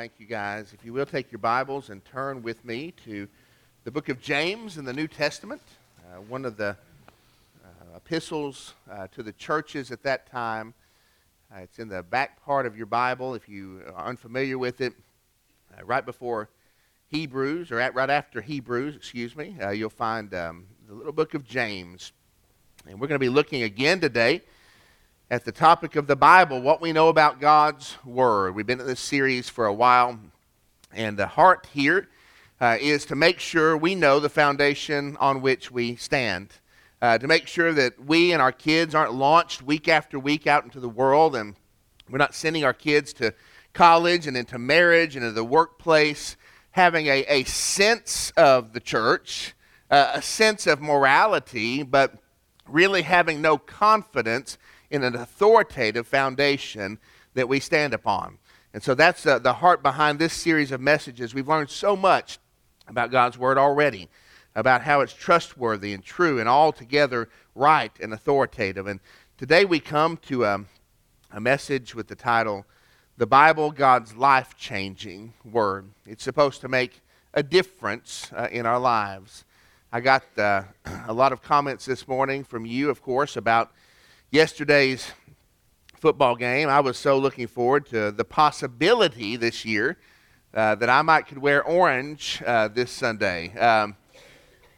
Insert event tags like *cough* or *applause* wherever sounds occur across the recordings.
Thank you, guys. If you will take your Bibles and turn with me to the book of James in the New Testament, uh, one of the uh, epistles uh, to the churches at that time. Uh, it's in the back part of your Bible if you are unfamiliar with it. Uh, right before Hebrews, or at, right after Hebrews, excuse me, uh, you'll find um, the little book of James. And we're going to be looking again today at the topic of the Bible, what we know about God's Word. We've been in this series for a while, and the heart here uh, is to make sure we know the foundation on which we stand. Uh, to make sure that we and our kids aren't launched week after week out into the world and we're not sending our kids to college and into marriage and into the workplace having a, a sense of the church, uh, a sense of morality, but really having no confidence in an authoritative foundation that we stand upon. And so that's uh, the heart behind this series of messages. We've learned so much about God's Word already, about how it's trustworthy and true and altogether right and authoritative. And today we come to um, a message with the title, The Bible, God's Life Changing Word. It's supposed to make a difference uh, in our lives. I got uh, *clears throat* a lot of comments this morning from you, of course, about yesterday's football game, I was so looking forward to the possibility this year uh, that I might could wear orange uh, this Sunday. Um,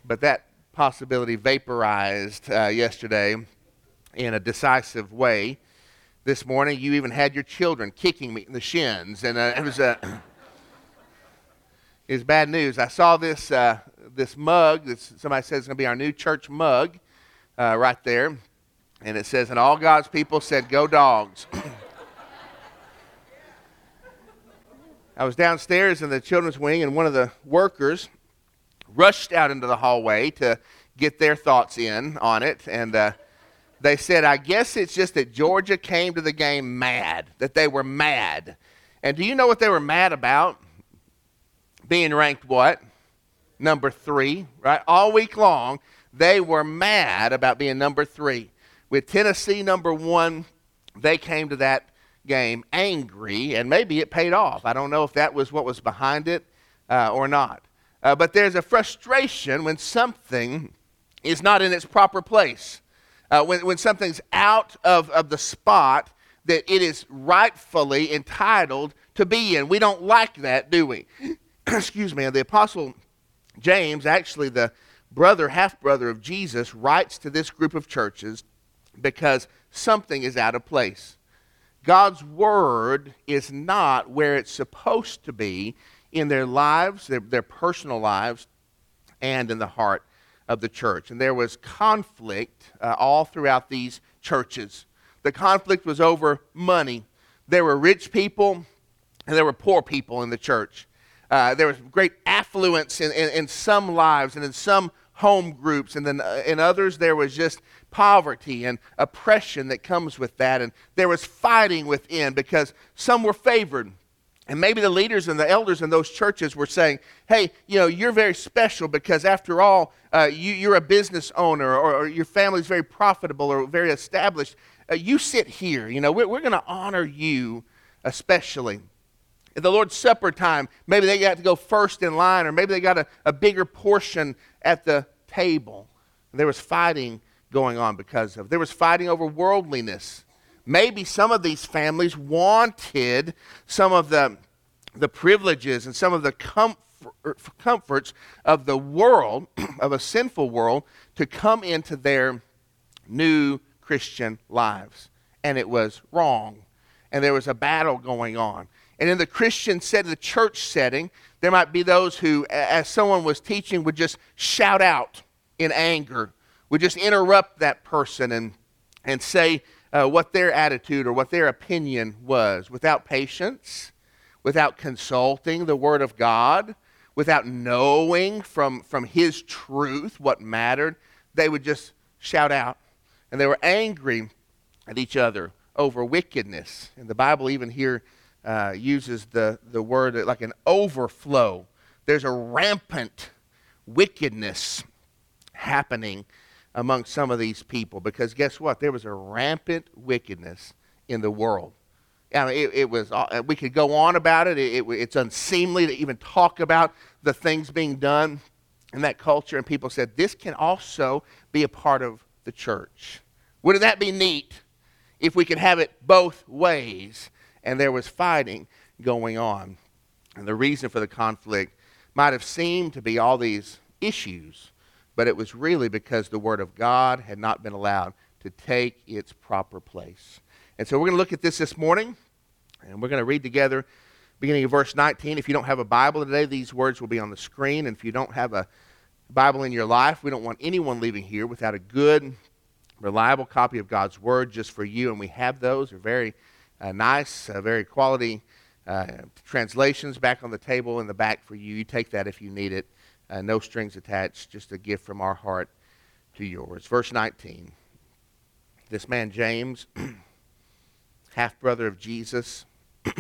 but that possibility vaporized uh, yesterday in a decisive way. This morning, you even had your children kicking me in the shins, and uh, it was a. it was bad news. I saw this uh, this mug. This, somebody says it's going to be our new church mug, uh, right there and it says, and all God's people said, Go dogs. *clears throat* I was downstairs in the children's wing, and one of the workers rushed out into the hallway to get their thoughts in on it. And uh, they said, I guess it's just that Georgia came to the game mad, that they were mad. And do you know what they were mad about? Being ranked what? Number three, right? All week long, they were mad about being number three. With Tennessee number one, they came to that game angry, and maybe it paid off. I don't know if that was what was behind it uh, or not. Uh, but there's a frustration when something is not in its proper place, uh, when, when something's out of, of the spot that it is rightfully entitled to be in. We don't like that, do we? *clears throat* Excuse me. The Apostle James, actually the brother, half brother of Jesus, writes to this group of churches because something is out of place. God's word is not where it's supposed to be in their lives, their, their personal lives, and in the heart of the church. And there was conflict uh, all throughout these churches. The conflict was over money. There were rich people and there were poor people in the church. Uh, there was great affluence in, in, in, some lives and in some home groups, and then uh, in others there was just poverty and oppression that comes with that. And there was fighting within because some were favored. And maybe the leaders and the elders in those churches were saying, hey, you know, you're very special because after all, uh, you, are a business owner or, or, your family's very profitable or very established. Uh, you sit here. You know, we're, we're going to honor you especially. At the Lord's Supper time, maybe they got to go first in line or maybe they got a, a bigger portion at the table. There was fighting going on because of. There was fighting over worldliness. Maybe some of these families wanted some of the, the privileges and some of the comfort, comforts of the world, *clears throat* of a sinful world, to come into their new Christian lives. And it was wrong. And there was a battle going on. And in the Christian setting, the church setting, there might be those who, as someone was teaching, would just shout out in anger would just interrupt that person and, and say uh, what their attitude or what their opinion was without patience, without consulting the Word of God, without knowing from, from His truth what mattered. They would just shout out. And they were angry at each other over wickedness. And the Bible even here uh, uses the, the word like an overflow. There's a rampant wickedness happening among some of these people because guess what? There was a rampant wickedness in the world. I mean, it, it was, uh, we could go on about it. It, it. It's unseemly to even talk about the things being done in that culture. And people said, this can also be a part of the church. Wouldn't that be neat if we could have it both ways? And there was fighting going on. And the reason for the conflict might have seemed to be all these issues, but it was really because the Word of God had not been allowed to take its proper place. And so we're going to look at this this morning, and we're going to read together beginning of verse 19. If you don't have a Bible today, these words will be on the screen. And if you don't have a Bible in your life, we don't want anyone leaving here without a good, reliable copy of God's Word just for you. And we have those. They're very nice, uh, very quality uh, translations back on the table in the back for you. You take that if you need it. Uh, no strings attached, just a gift from our heart to yours. Verse 19. This man, James, *clears throat* half brother of Jesus, *clears throat*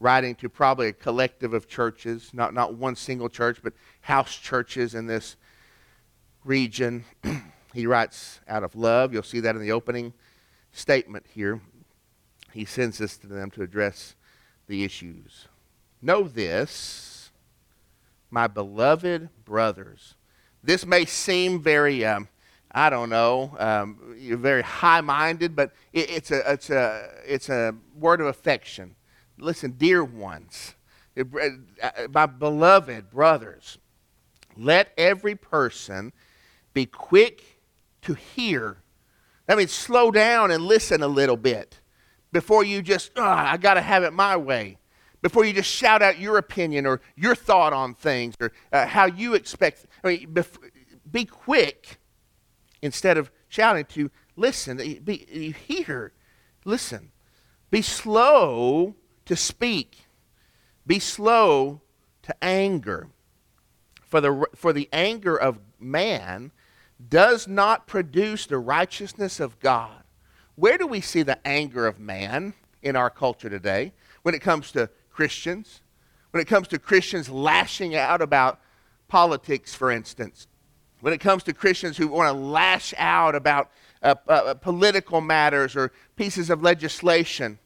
writing to probably a collective of churches, not, not one single church, but house churches in this region. *clears throat* he writes out of love. You'll see that in the opening statement here. He sends this to them to address the issues. Know this, my beloved brothers. This may seem very, um, I don't know, um, very high minded, but it, it's, a, it's, a, it's a word of affection. Listen, dear ones, uh, my beloved brothers, let every person be quick to hear. That means slow down and listen a little bit before you just, oh, I got to have it my way. Before you just shout out your opinion or your thought on things or uh, how you expect. I mean, be quick instead of shouting to listen. Be, you hear, listen. Be slow to speak. Be slow to anger. For the, for the anger of man does not produce the righteousness of God. Where do we see the anger of man in our culture today when it comes to Christians? When it comes to Christians lashing out about politics, for instance? When it comes to Christians who want to lash out about uh, uh, political matters or pieces of legislation?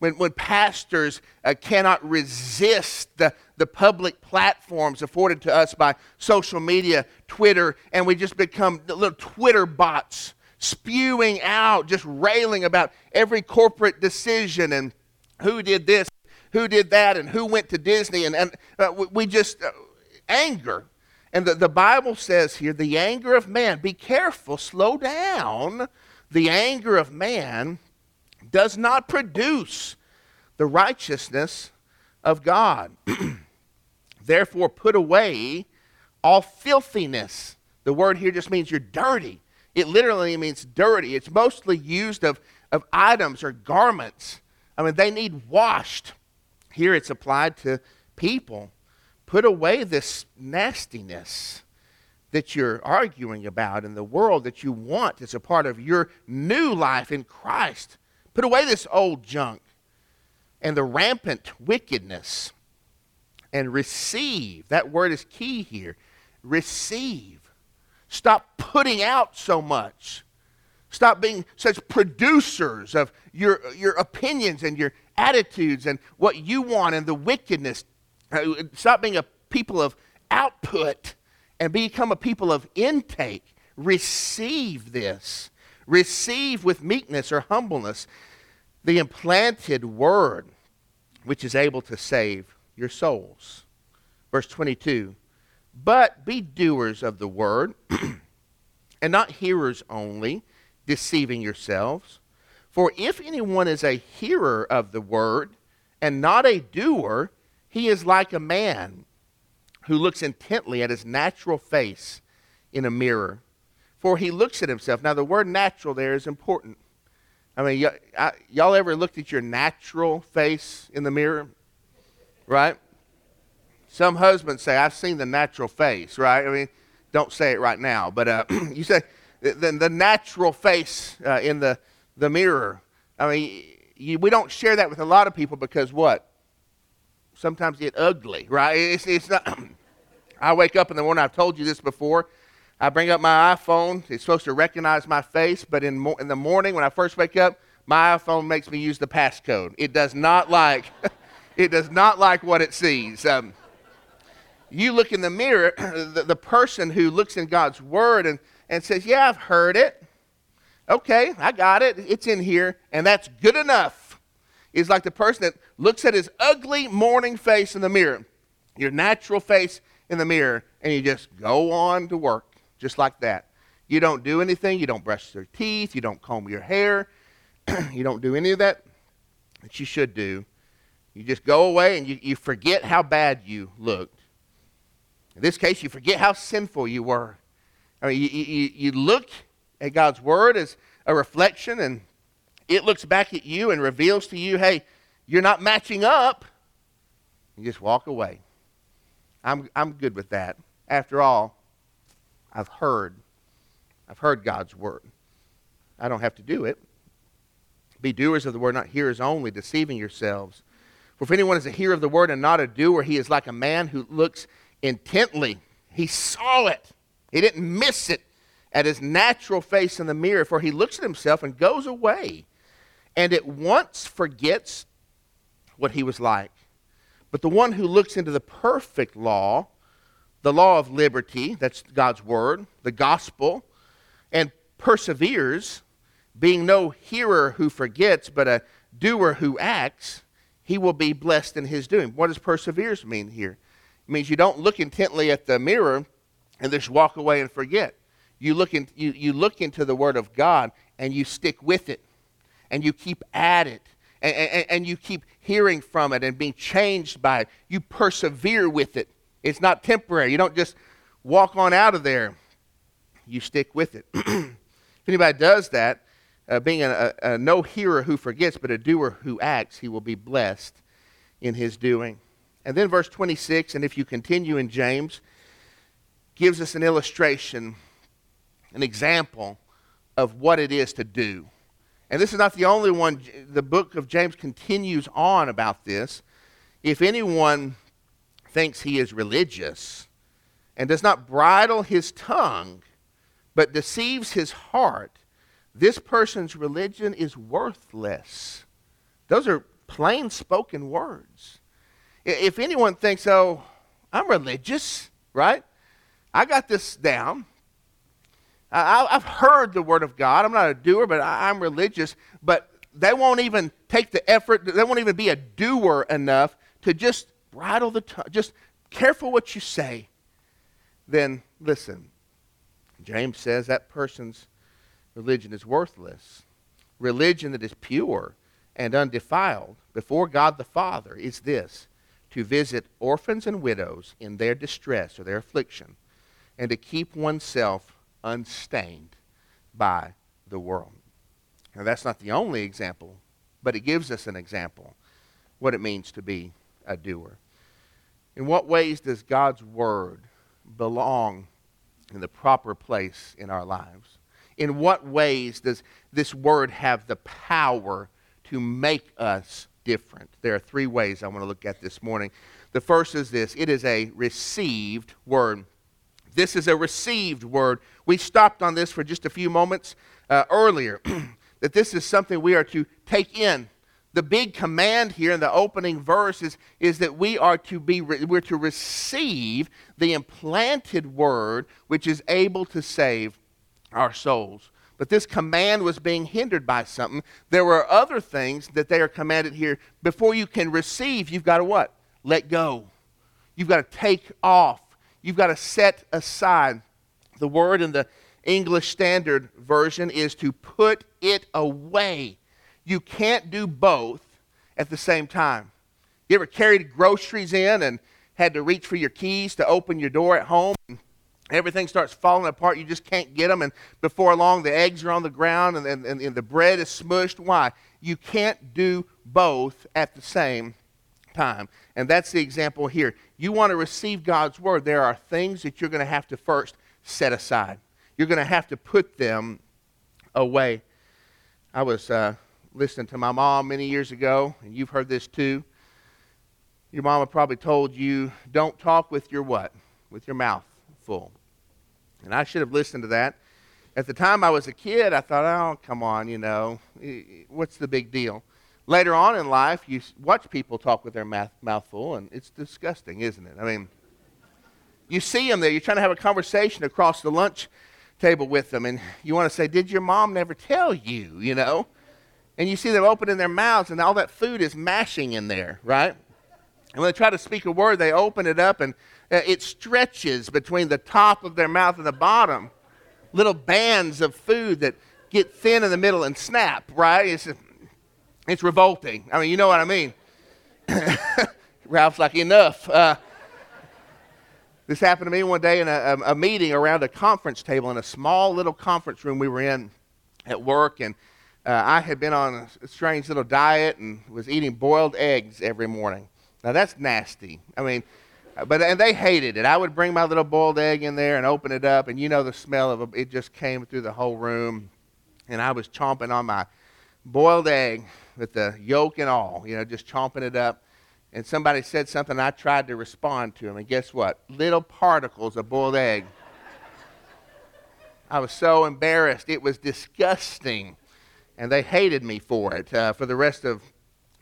When, when pastors uh, cannot resist the, the public platforms afforded to us by social media, Twitter, and we just become little Twitter bots spewing out, just railing about every corporate decision and who did this, who did that, and who went to Disney. And, and uh, we just, uh, anger. And the, the Bible says here, the anger of man, be careful, slow down. The anger of man does not produce the righteousness of God. *clears throat* Therefore, put away all filthiness. The word here just means you're dirty. It literally means dirty. It's mostly used of, of items or garments. I mean, they need washed. Here it's applied to people. Put away this nastiness that you're arguing about in the world that you want as a part of your new life in Christ. Put away this old junk and the rampant wickedness and receive. That word is key here. Receive Stop putting out so much. Stop being such producers of your, your opinions and your attitudes and what you want and the wickedness. Uh, stop being a people of output and become a people of intake. Receive this. Receive with meekness or humbleness the implanted word which is able to save your souls. Verse 22 but be doers of the word, *clears throat* and not hearers only, deceiving yourselves. For if anyone is a hearer of the word and not a doer, he is like a man who looks intently at his natural face in a mirror. For he looks at himself. Now, the word natural there is important. I mean, y- I, y'all ever looked at your natural face in the mirror? Right? Some husbands say, I've seen the natural face, right? I mean, don't say it right now, but uh, *clears throat* you say the, the natural face uh, in the, the mirror. I mean, you, we don't share that with a lot of people because what? Sometimes it's ugly, right? It's, it's not. *clears throat* I wake up in the morning, I've told you this before. I bring up my iPhone. It's supposed to recognize my face, but in, mo- in the morning when I first wake up, my iPhone makes me use the passcode. It does not like, *laughs* it does not like what it sees. Um, you look in the mirror, *clears throat* the, the person who looks in God's Word and, and says, Yeah, I've heard it. Okay, I got it. It's in here, and that's good enough. Is like the person that looks at his ugly morning face in the mirror, your natural face in the mirror, and you just go on to work just like that. You don't do anything. You don't brush your teeth. You don't comb your hair. *clears throat* you don't do any of that that you should do. You just go away and you, you forget how bad you looked. In this case, you forget how sinful you were. I mean, you, you, you look at God's Word as a reflection, and it looks back at you and reveals to you, hey, you're not matching up. You just walk away. I'm, I'm good with that. After all, I've heard. I've heard God's Word. I don't have to do it. Be doers of the Word, not hearers only, deceiving yourselves. For if anyone is a hearer of the Word and not a doer, he is like a man who looks intently. He saw it. He didn't miss it at his natural face in the mirror, for he looks at himself and goes away and at once forgets what he was like. But the one who looks into the perfect law, the law of liberty, that's God's word, the gospel, and perseveres, being no hearer who forgets, but a doer who acts, he will be blessed in his doing. What does perseveres mean here? It means you don't look intently at the mirror and just walk away and forget. You look, in, you, you look into the Word of God and you stick with it and you keep at it and, and, and you keep hearing from it and being changed by it. You persevere with it. It's not temporary. You don't just walk on out of there. You stick with it. *clears throat* if anybody does that, uh, being a, a, a no hearer who forgets, but a doer who acts, he will be blessed in his doing. And then verse 26, and if you continue in James, gives us an illustration, an example of what it is to do. And this is not the only one. The book of James continues on about this. If anyone thinks he is religious and does not bridle his tongue, but deceives his heart, this person's religion is worthless. Those are plain spoken words. If anyone thinks, oh, I'm religious, right? I got this down. I, have heard the word of God. I'm not a doer, but I'm religious. But they won't even take the effort, they won't even be a doer enough to just bridle the tongue, just careful what you say. Then listen, James says that person's religion is worthless. Religion that is pure and undefiled before God the Father is this to visit orphans and widows in their distress or their affliction, and to keep oneself unstained by the world. Now, that's not the only example, but it gives us an example what it means to be a doer. In what ways does God's word belong in the proper place in our lives? In what ways does this word have the power to make us different. There are three ways I want to look at this morning. The first is this it is a received word. This is a received word. We stopped on this for just a few moments uh, earlier, *clears throat* that this is something we are to take in. The big command here in the opening verse is, is that we are to be we're to receive the implanted word which is able to save our souls. But this command was being hindered by something. There were other things that they are commanded here. Before you can receive, you've got to what? Let go. You've got to take off. You've got to set aside. The word in the English Standard Version is to put it away. You can't do both at the same time. You ever carried groceries in and had to reach for your keys to open your door at home? Everything starts falling apart. You just can't get them. And before long, the eggs are on the ground and, and, and, the bread is smushed. Why? You can't do both at the same time. And that's the example here. You want to receive God's word, there are things that you're going to have to first set aside. You're going to have to put them away. I was uh, listening to my mom many years ago, and you've heard this too. Your mama probably told you, don't talk with your what? With your mouth full. And I should have listened to that At the time I was a kid, I thought, oh, come on, you know, what's the big deal? Later on in life, you watch people talk with their mouth, full, and it's disgusting, isn't it? I mean, you see them there, you're trying to have a conversation across the lunch table with them, and you want to say, Did your mom never tell you, you know? And you see them opening their mouths, and all that food is mashing in there, right? And when they try to speak a word, they open it up, and it stretches between the top of their mouth and the bottom. Little bands of food that get thin in the middle and snap, right? It's, it's revolting. I mean, you know what I mean. *laughs* Ralph's like, enough. Uh, this happened to me one day in a, a, meeting around a conference table in a small little conference room we were in at work. And uh, I had been on a strange little diet and was eating boiled eggs every morning. Now, that's nasty. I mean, but and they hated it. I would bring my little boiled egg in there and open it up, and you know the smell of it, it just came through the whole room. And I was chomping on my boiled egg with the yolk and all, you know, just chomping it up and somebody said something, I tried to respond to him, and guess what? Little particles of boiled egg. I was so embarrassed. It was disgusting. And they hated me for it uh, for the rest of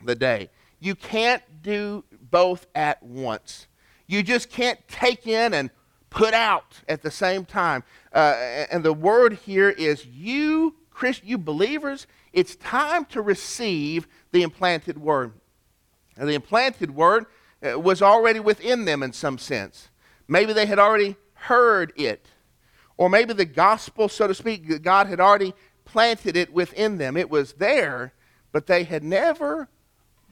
the day. You can't do both at once. You just can't take in and put out at the same time. Uh, and the word here is you, Christ, you believers, it's time to receive the implanted word. The implanted word uh, was already within them in some sense. Maybe they had already heard it. Or maybe the gospel, so to speak, God had already planted it within them. It was there, but they had never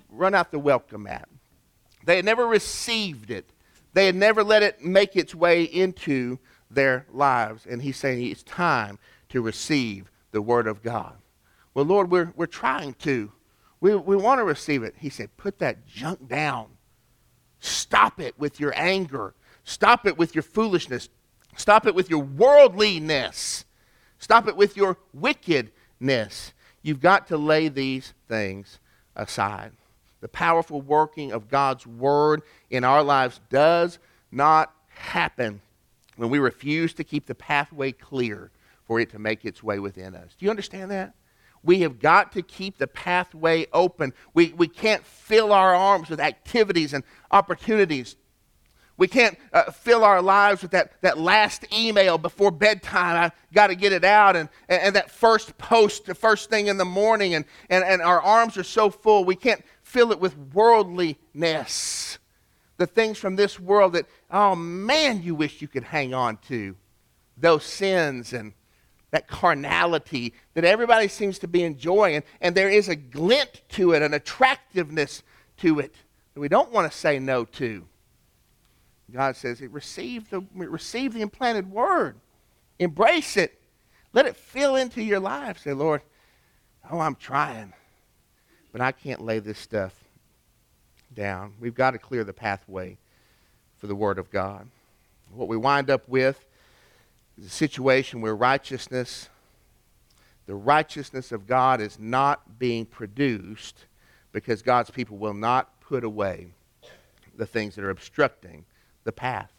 run out the welcome mat. They had never received it. They had never let it make its way into their lives. And he's saying it's time to receive the word of God. Well, Lord, we're, we're trying to. We, we want to receive it. He said, put that junk down. Stop it with your anger. Stop it with your foolishness. Stop it with your worldliness. Stop it with your wickedness. You've got to lay these things aside. The powerful working of God's word in our lives does not happen when we refuse to keep the pathway clear for it to make its way within us. Do you understand that? We have got to keep the pathway open. We, we can't fill our arms with activities and opportunities. We can't uh, fill our lives with that, that last email before bedtime. I got to get it out. And, and, and, that first post, the first thing in the morning. And, and, and our arms are so full, we can't fill it with worldliness. The things from this world that, oh man, you wish you could hang on to. Those sins and that carnality that everybody seems to be enjoying. And, there is a glint to it, an attractiveness to it that we don't want to say no to. God says, receive the, receive the implanted word. Embrace it. Let it fill into your life. Say, Lord, oh, I'm trying, but I can't lay this stuff down. We've got to clear the pathway for the Word of God. What we wind up with is a situation where righteousness, the righteousness of God is not being produced because God's people will not put away the things that are obstructing the path.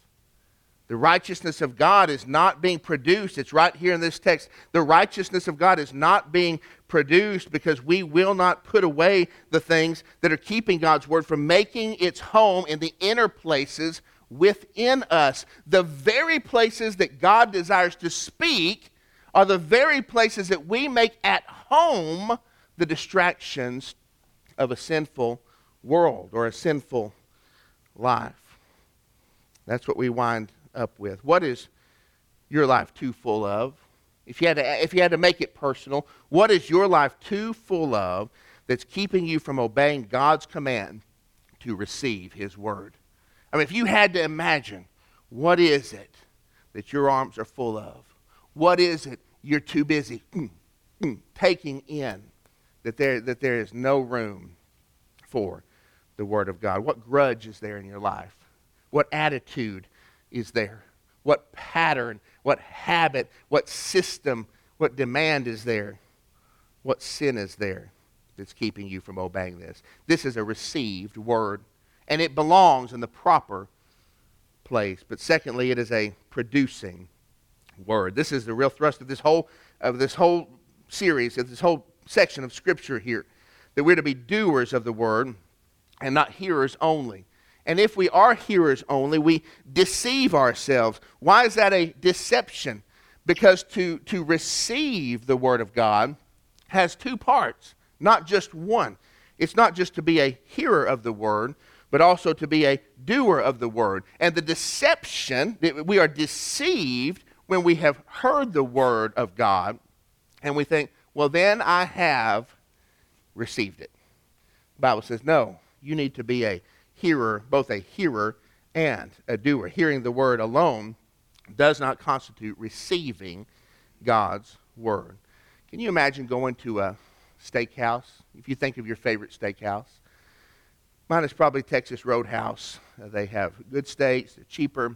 The righteousness of God is not being produced. It's right here in this text. The righteousness of God is not being produced because we will not put away the things that are keeping God's word from making its home in the inner places within us. The very places that God desires to speak are the very places that we make at home the distractions of a sinful world or a sinful life. That's what we wind up with. What is your life too full of? If you had to, if you had to make it personal, what is your life too full of that's keeping you from obeying God's command to receive His word? I mean, if you had to imagine, what is it that your arms are full of? What is it you're too busy mm, mm, taking in that there, that there is no room for the Word of God? What grudge is there in your life? What attitude is there? What pattern, what habit, what system, what demand is there? What sin is there that's keeping you from obeying this? This is a received word and it belongs in the proper place. But secondly, it is a producing word. This is the real thrust of this whole of this whole series, of this whole section of scripture here. That we're to be doers of the word and not hearers only. And if we are hearers only, we deceive ourselves. Why is that a deception? Because to, to receive the Word of God has two parts, not just one. It's not just to be a hearer of the Word, but also to be a doer of the Word. And the deception, we are deceived when we have heard the Word of God and we think, well, then I have received it. The Bible says, no, you need to be a hearer, both a hearer and a doer. Hearing the word alone does not constitute receiving God's word. Can you imagine going to a steakhouse? If you think of your favorite steakhouse, mine is probably Texas Roadhouse. Uh, they have good steaks, they're cheaper,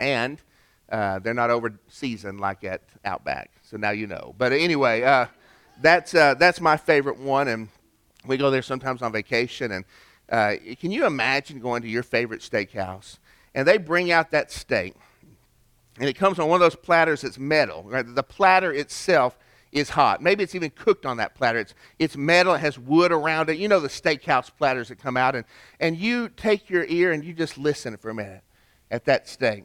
and uh, they're not over seasoned like at Outback. So now you know. But anyway, uh, that's uh, that's my favorite one, and we go there sometimes on vacation. And uh, can you imagine going to your favorite steakhouse and they bring out that steak, and it comes on one of those platters that's metal. Right? The platter itself is hot. Maybe it's even cooked on that platter. It's, it's metal, it has wood around it. You know the steakhouse platters that come out, and, and you take your ear and you just listen for a minute at that steak.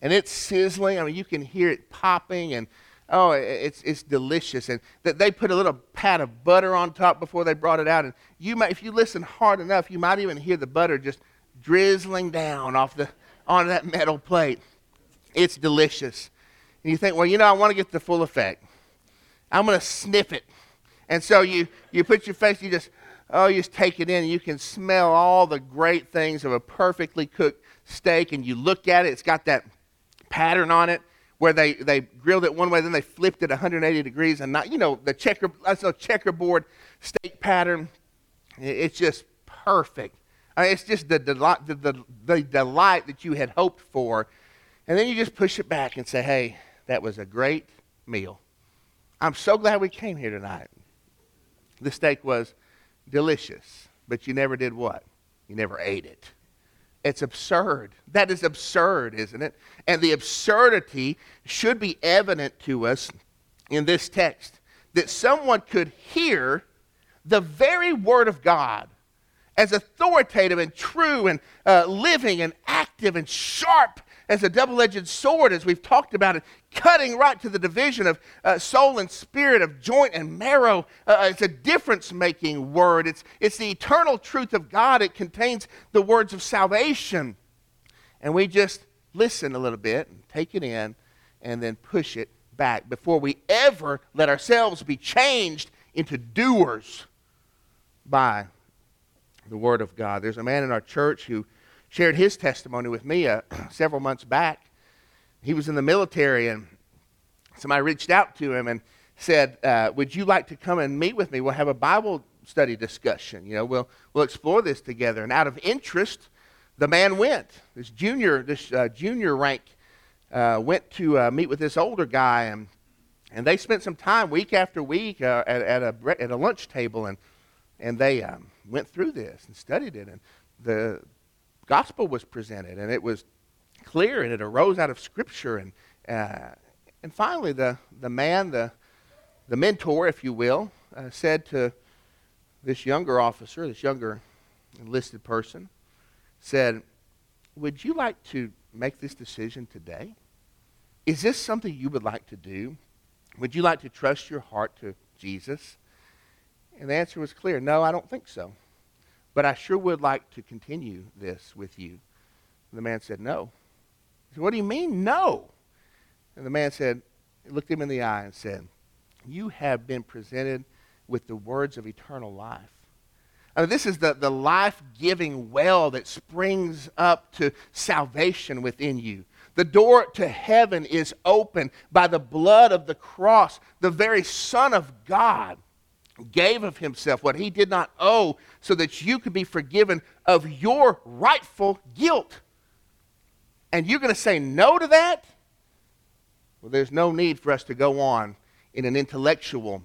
And it's sizzling. I mean, you can hear it popping, and Oh, it's, it's delicious. And that they put a little pat of butter on top before they brought it out. And you might, if you listen hard enough, you might even hear the butter just drizzling down off the, on that metal plate. It's delicious. And you think, well, you know, I want to get the full effect. I'm going to sniff it. And so you, you put your face, you just, oh, you just take it in, and you can smell all the great things of a perfectly cooked steak. And you look at it, it's got that pattern on it where they, they grilled it one way, then they flipped it 180 degrees, and not, you know, the checker, that's a checkerboard steak pattern. It's just perfect. I mean, it's just the delight, the, the, the delight that you had hoped for. And then you just push it back and say, hey, that was a great meal. I'm so glad we came here tonight. The steak was delicious, but you never did what? You never ate it. It's absurd. That is absurd, isn't it? And the absurdity should be evident to us in this text that someone could hear the very Word of God as authoritative and true and uh, living and active and sharp as a double edged sword, as we've talked about it, cutting right to the division of uh, soul and spirit, of joint and marrow. Uh, uh, it's a difference making word. It's, it's the eternal truth of God. It contains the words of salvation. And we just listen a little bit and take it in and then push it back before we ever let ourselves be changed into doers by the Word of God. There's a man in our church who shared his testimony with me uh, *clears throat* several months back. He was in the military, and somebody reached out to him and said, uh, Would you like to come and meet with me? We'll have a Bible study discussion. You know, we'll, we'll explore this together. And out of interest, the man went. This junior, this uh, junior rank uh, went to uh, meet with this older guy, and, and they spent some time week after week uh, at, at, a, at a lunch table, and, and they um, went through this and studied it. And the gospel was presented, and it was clear, and it arose out of Scripture. And, uh, and finally, the, the man, the, the mentor, if you will, uh, said to this younger officer, this younger enlisted person, said, Would you like to make this decision today? Is this something you would like to do? Would you like to trust your heart to Jesus? And the answer was clear no, I don't think so. But I sure would like to continue this with you. And the man said, No. He said, What do you mean, no? And the man said, looked him in the eye and said, You have been presented with the words of eternal life. I mean, this is the, the life giving well that springs up to salvation within you. The door to heaven is open by the blood of the cross, the very Son of God gave of himself what he did not owe so that you could be forgiven of your rightful guilt. And you're going to say no to that? Well, there's no need for us to go on in an intellectual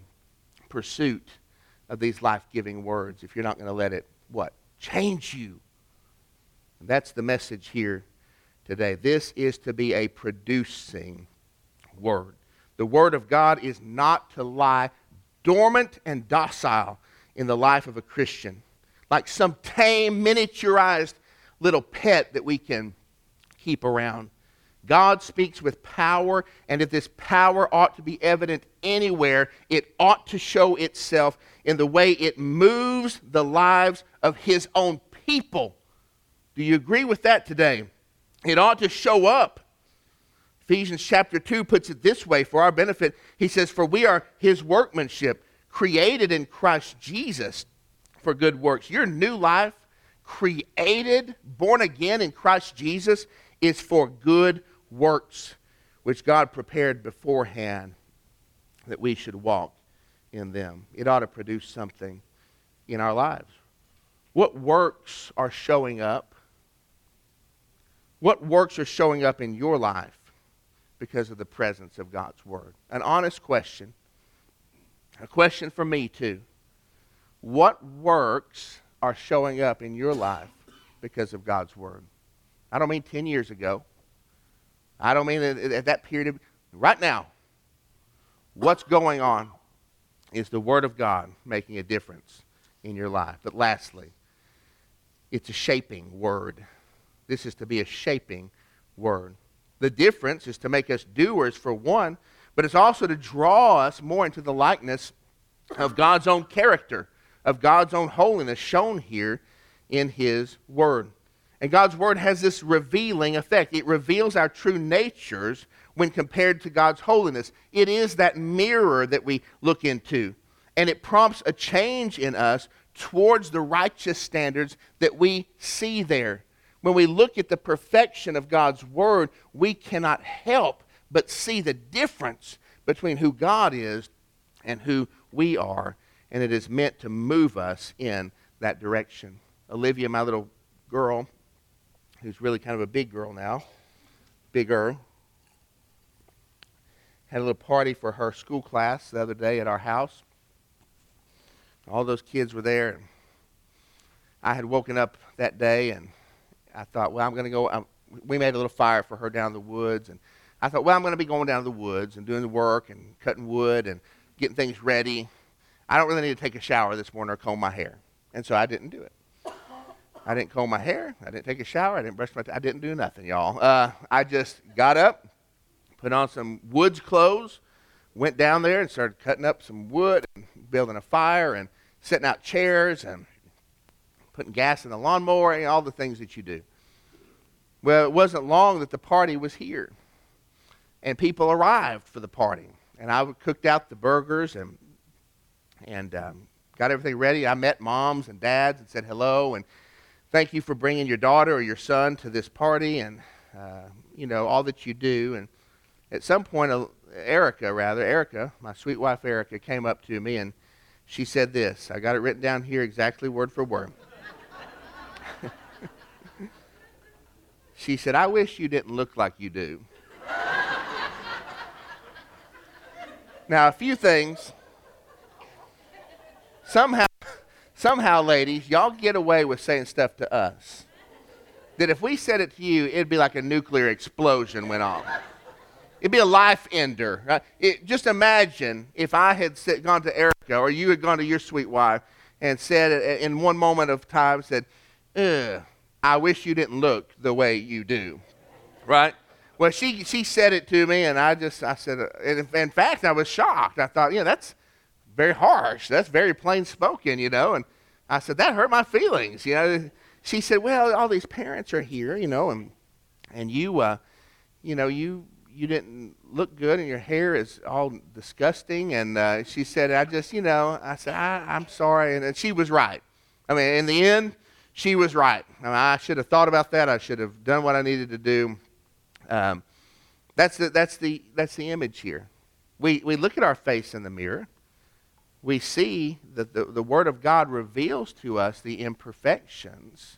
pursuit of these life giving words if you're not going to let it, what? Change you. And that's the message here today. This is to be a producing word. The word of God is not to lie dormant and docile in the life of a Christian, like some tame, miniaturized little pet that we can keep around. God speaks with power, and if this power ought to be evident anywhere, it ought to show itself in the way it moves the lives of His own people. Do you agree with that today? It ought to show up. Ephesians chapter 2 puts it this way for our benefit. He says, For we are His workmanship, created in Christ Jesus for good works. Your new life, created, born again in Christ Jesus, is for good works which God prepared beforehand that we should walk in them. It ought to produce something in our lives. What works are showing up? What works are showing up in your life because of the presence of God's Word? An honest question. A question for me, too. What works are showing up in your life because of God's Word? I don't mean 10 years ago. I don't mean at that period of, right now. What's going on is the Word of God making a difference in your life. But lastly, it's a shaping word. This is to be a shaping word. The difference is to make us doers for one, but it's also to draw us more into the likeness of God's own character, of God's own holiness shown here in His Word. And God's Word has this revealing effect. It reveals our true natures when compared to God's holiness. It is that mirror that we look into. And it prompts a change in us towards the righteous standards that we see there. When we look at the perfection of God's Word, we cannot help but see the difference between who God is and who we are. And it is meant to move us in that direction. Olivia, my little girl, who's really kind of a big girl now, bigger, had a little party for her school class the other day at our house. All those kids were there. I had woken up that day and I thought, well, I'm going to go. I'm, we made a little fire for her down in the woods. And I thought, well, I'm going to be going down to the woods and doing the work and cutting wood and getting things ready. I don't really need to take a shower this morning or comb my hair. And so I didn't do it. I didn't comb my hair. I didn't take a shower. I didn't brush my. I didn't do nothing, y'all. Uh, I just got up, put on some woods clothes, went down there and started cutting up some wood and building a fire and setting out chairs and putting gas in the lawnmower and all the things that you do. Well, it wasn't long that the party was here. And people arrived for the party. And I cooked out the burgers and, and um, got everything ready. I met moms and dads and said hello. And thank you for bringing your daughter or your son to this party and, uh, you know, all that you do. And at some point, uh, Erica, rather, Erica, my sweet wife Erica, came up to me and she said this. I got it written down here exactly word for word. She said, I wish you didn't look like you do. now, a few things. Somehow, somehow, ladies, y'all get away with saying stuff to us. That if we said it to you, it'd be like a nuclear explosion went off. It'd be a life ender. Right? It, just imagine if I had sit, gone to Erica or you had gone to your sweet wife and said uh, in one moment of time, said, I wish you didn't look the way you do. Right? Well, she, she said it to me, and I just, I said, in, in fact, I was shocked. I thought, yeah, that's very harsh. That's very plain spoken, you know. And I said, that hurt my feelings, you know. She said, well, all these parents are here, you know, and, and you, uh, you know, you, you didn't look good and your hair is all disgusting. And uh, she said, I just, you know, I said, I, I'm sorry. And, and she was right. I mean, in the end, she was right. I, should have thought about that. I should have done what I needed to do. Um, that's, the, that's, the, that's the image here. We, we look at our face in the mirror. We see that the, the Word of God reveals to us the imperfections.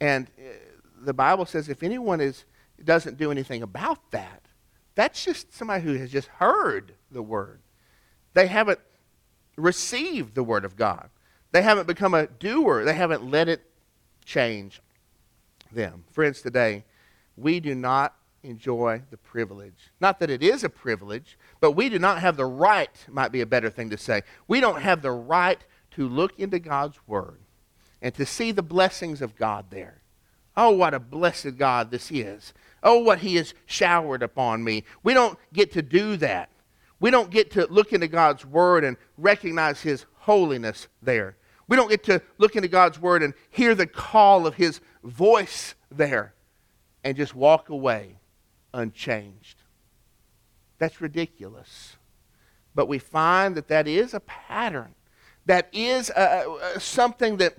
And uh, the Bible says if anyone is, doesn't do anything about that, that's just somebody who has just heard the word. They haven't received the word of God. They haven't become a doer. They haven't let it change them. Friends, today, we do not enjoy the privilege. Not that it is a privilege, but we do not have the right, might be a better thing to say. We don't have the right to look into God's Word and to see the blessings of God there. Oh, what a blessed God this is. Oh, what He has showered upon me. We don't get to do that. We don't get to look into God's Word and recognize His holiness there. We don't get to look into God's Word and hear the call of His voice there and just walk away unchanged. That's ridiculous. But we find that that is a pattern. That is a, a, something that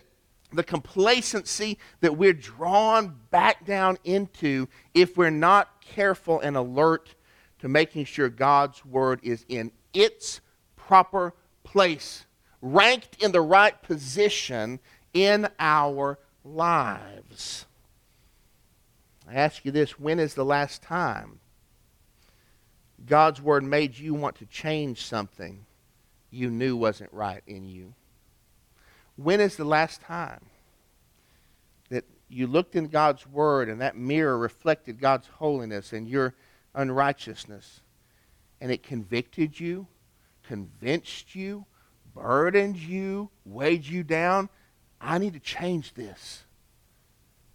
the complacency that we're drawn back down into if we're not careful and alert to making sure God's word is in its proper place, ranked in the right position in our lives. I ask you this when is the last time God's word made you want to change something you knew wasn't right in you? When is the last time that you looked in God's Word and that mirror reflected God's holiness and your unrighteousness and it convicted you, convinced you, burdened you, weighed you down? I need to change this.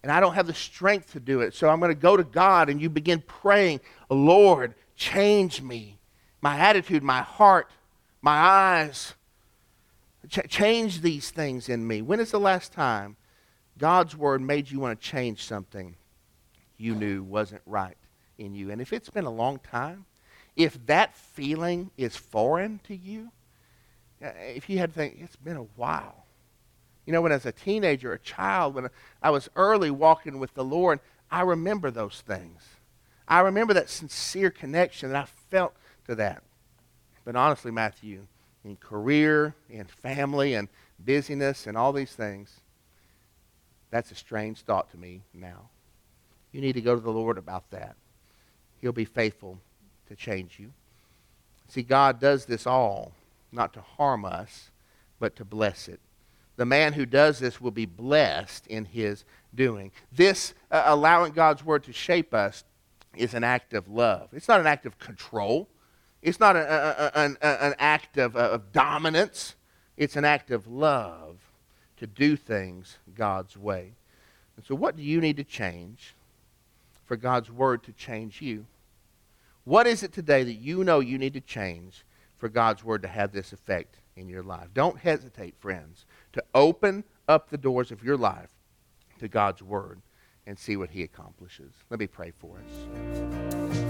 And I don't have the strength to do it. So I'm going to go to God and you begin praying, Lord, change me. My attitude, my heart, my eyes, Ch- change these things in me. When is the last time God's word made you want to change something you knew wasn't right in you? And if it's been a long time, if that feeling is foreign to you, Uh, if you had to think, it's been a while. You know, when as a teenager, a child, when I was early walking with the Lord, I remember those things. I remember that sincere connection that I felt to that. But honestly, Matthew, in career, in family, and busyness, and all these things, that's a strange thought to me now. You need to go to the Lord about that. He'll be faithful to change you. See, God does this all not to harm us, but to bless it. The man who does this will be blessed in his doing. This, uh, allowing God's word to shape us, is an act of love. It's not an act of control. It's not a, a, a, an, an act of, uh, of dominance, it's an act of love to do things God's way. And so, what do you need to change for God's Word to change you? What is it today that you know you need to change for God's Word to have this effect in your life? Don't hesitate, friends, to open up the doors of your life to God's Word and see what He accomplishes. Let me pray for us.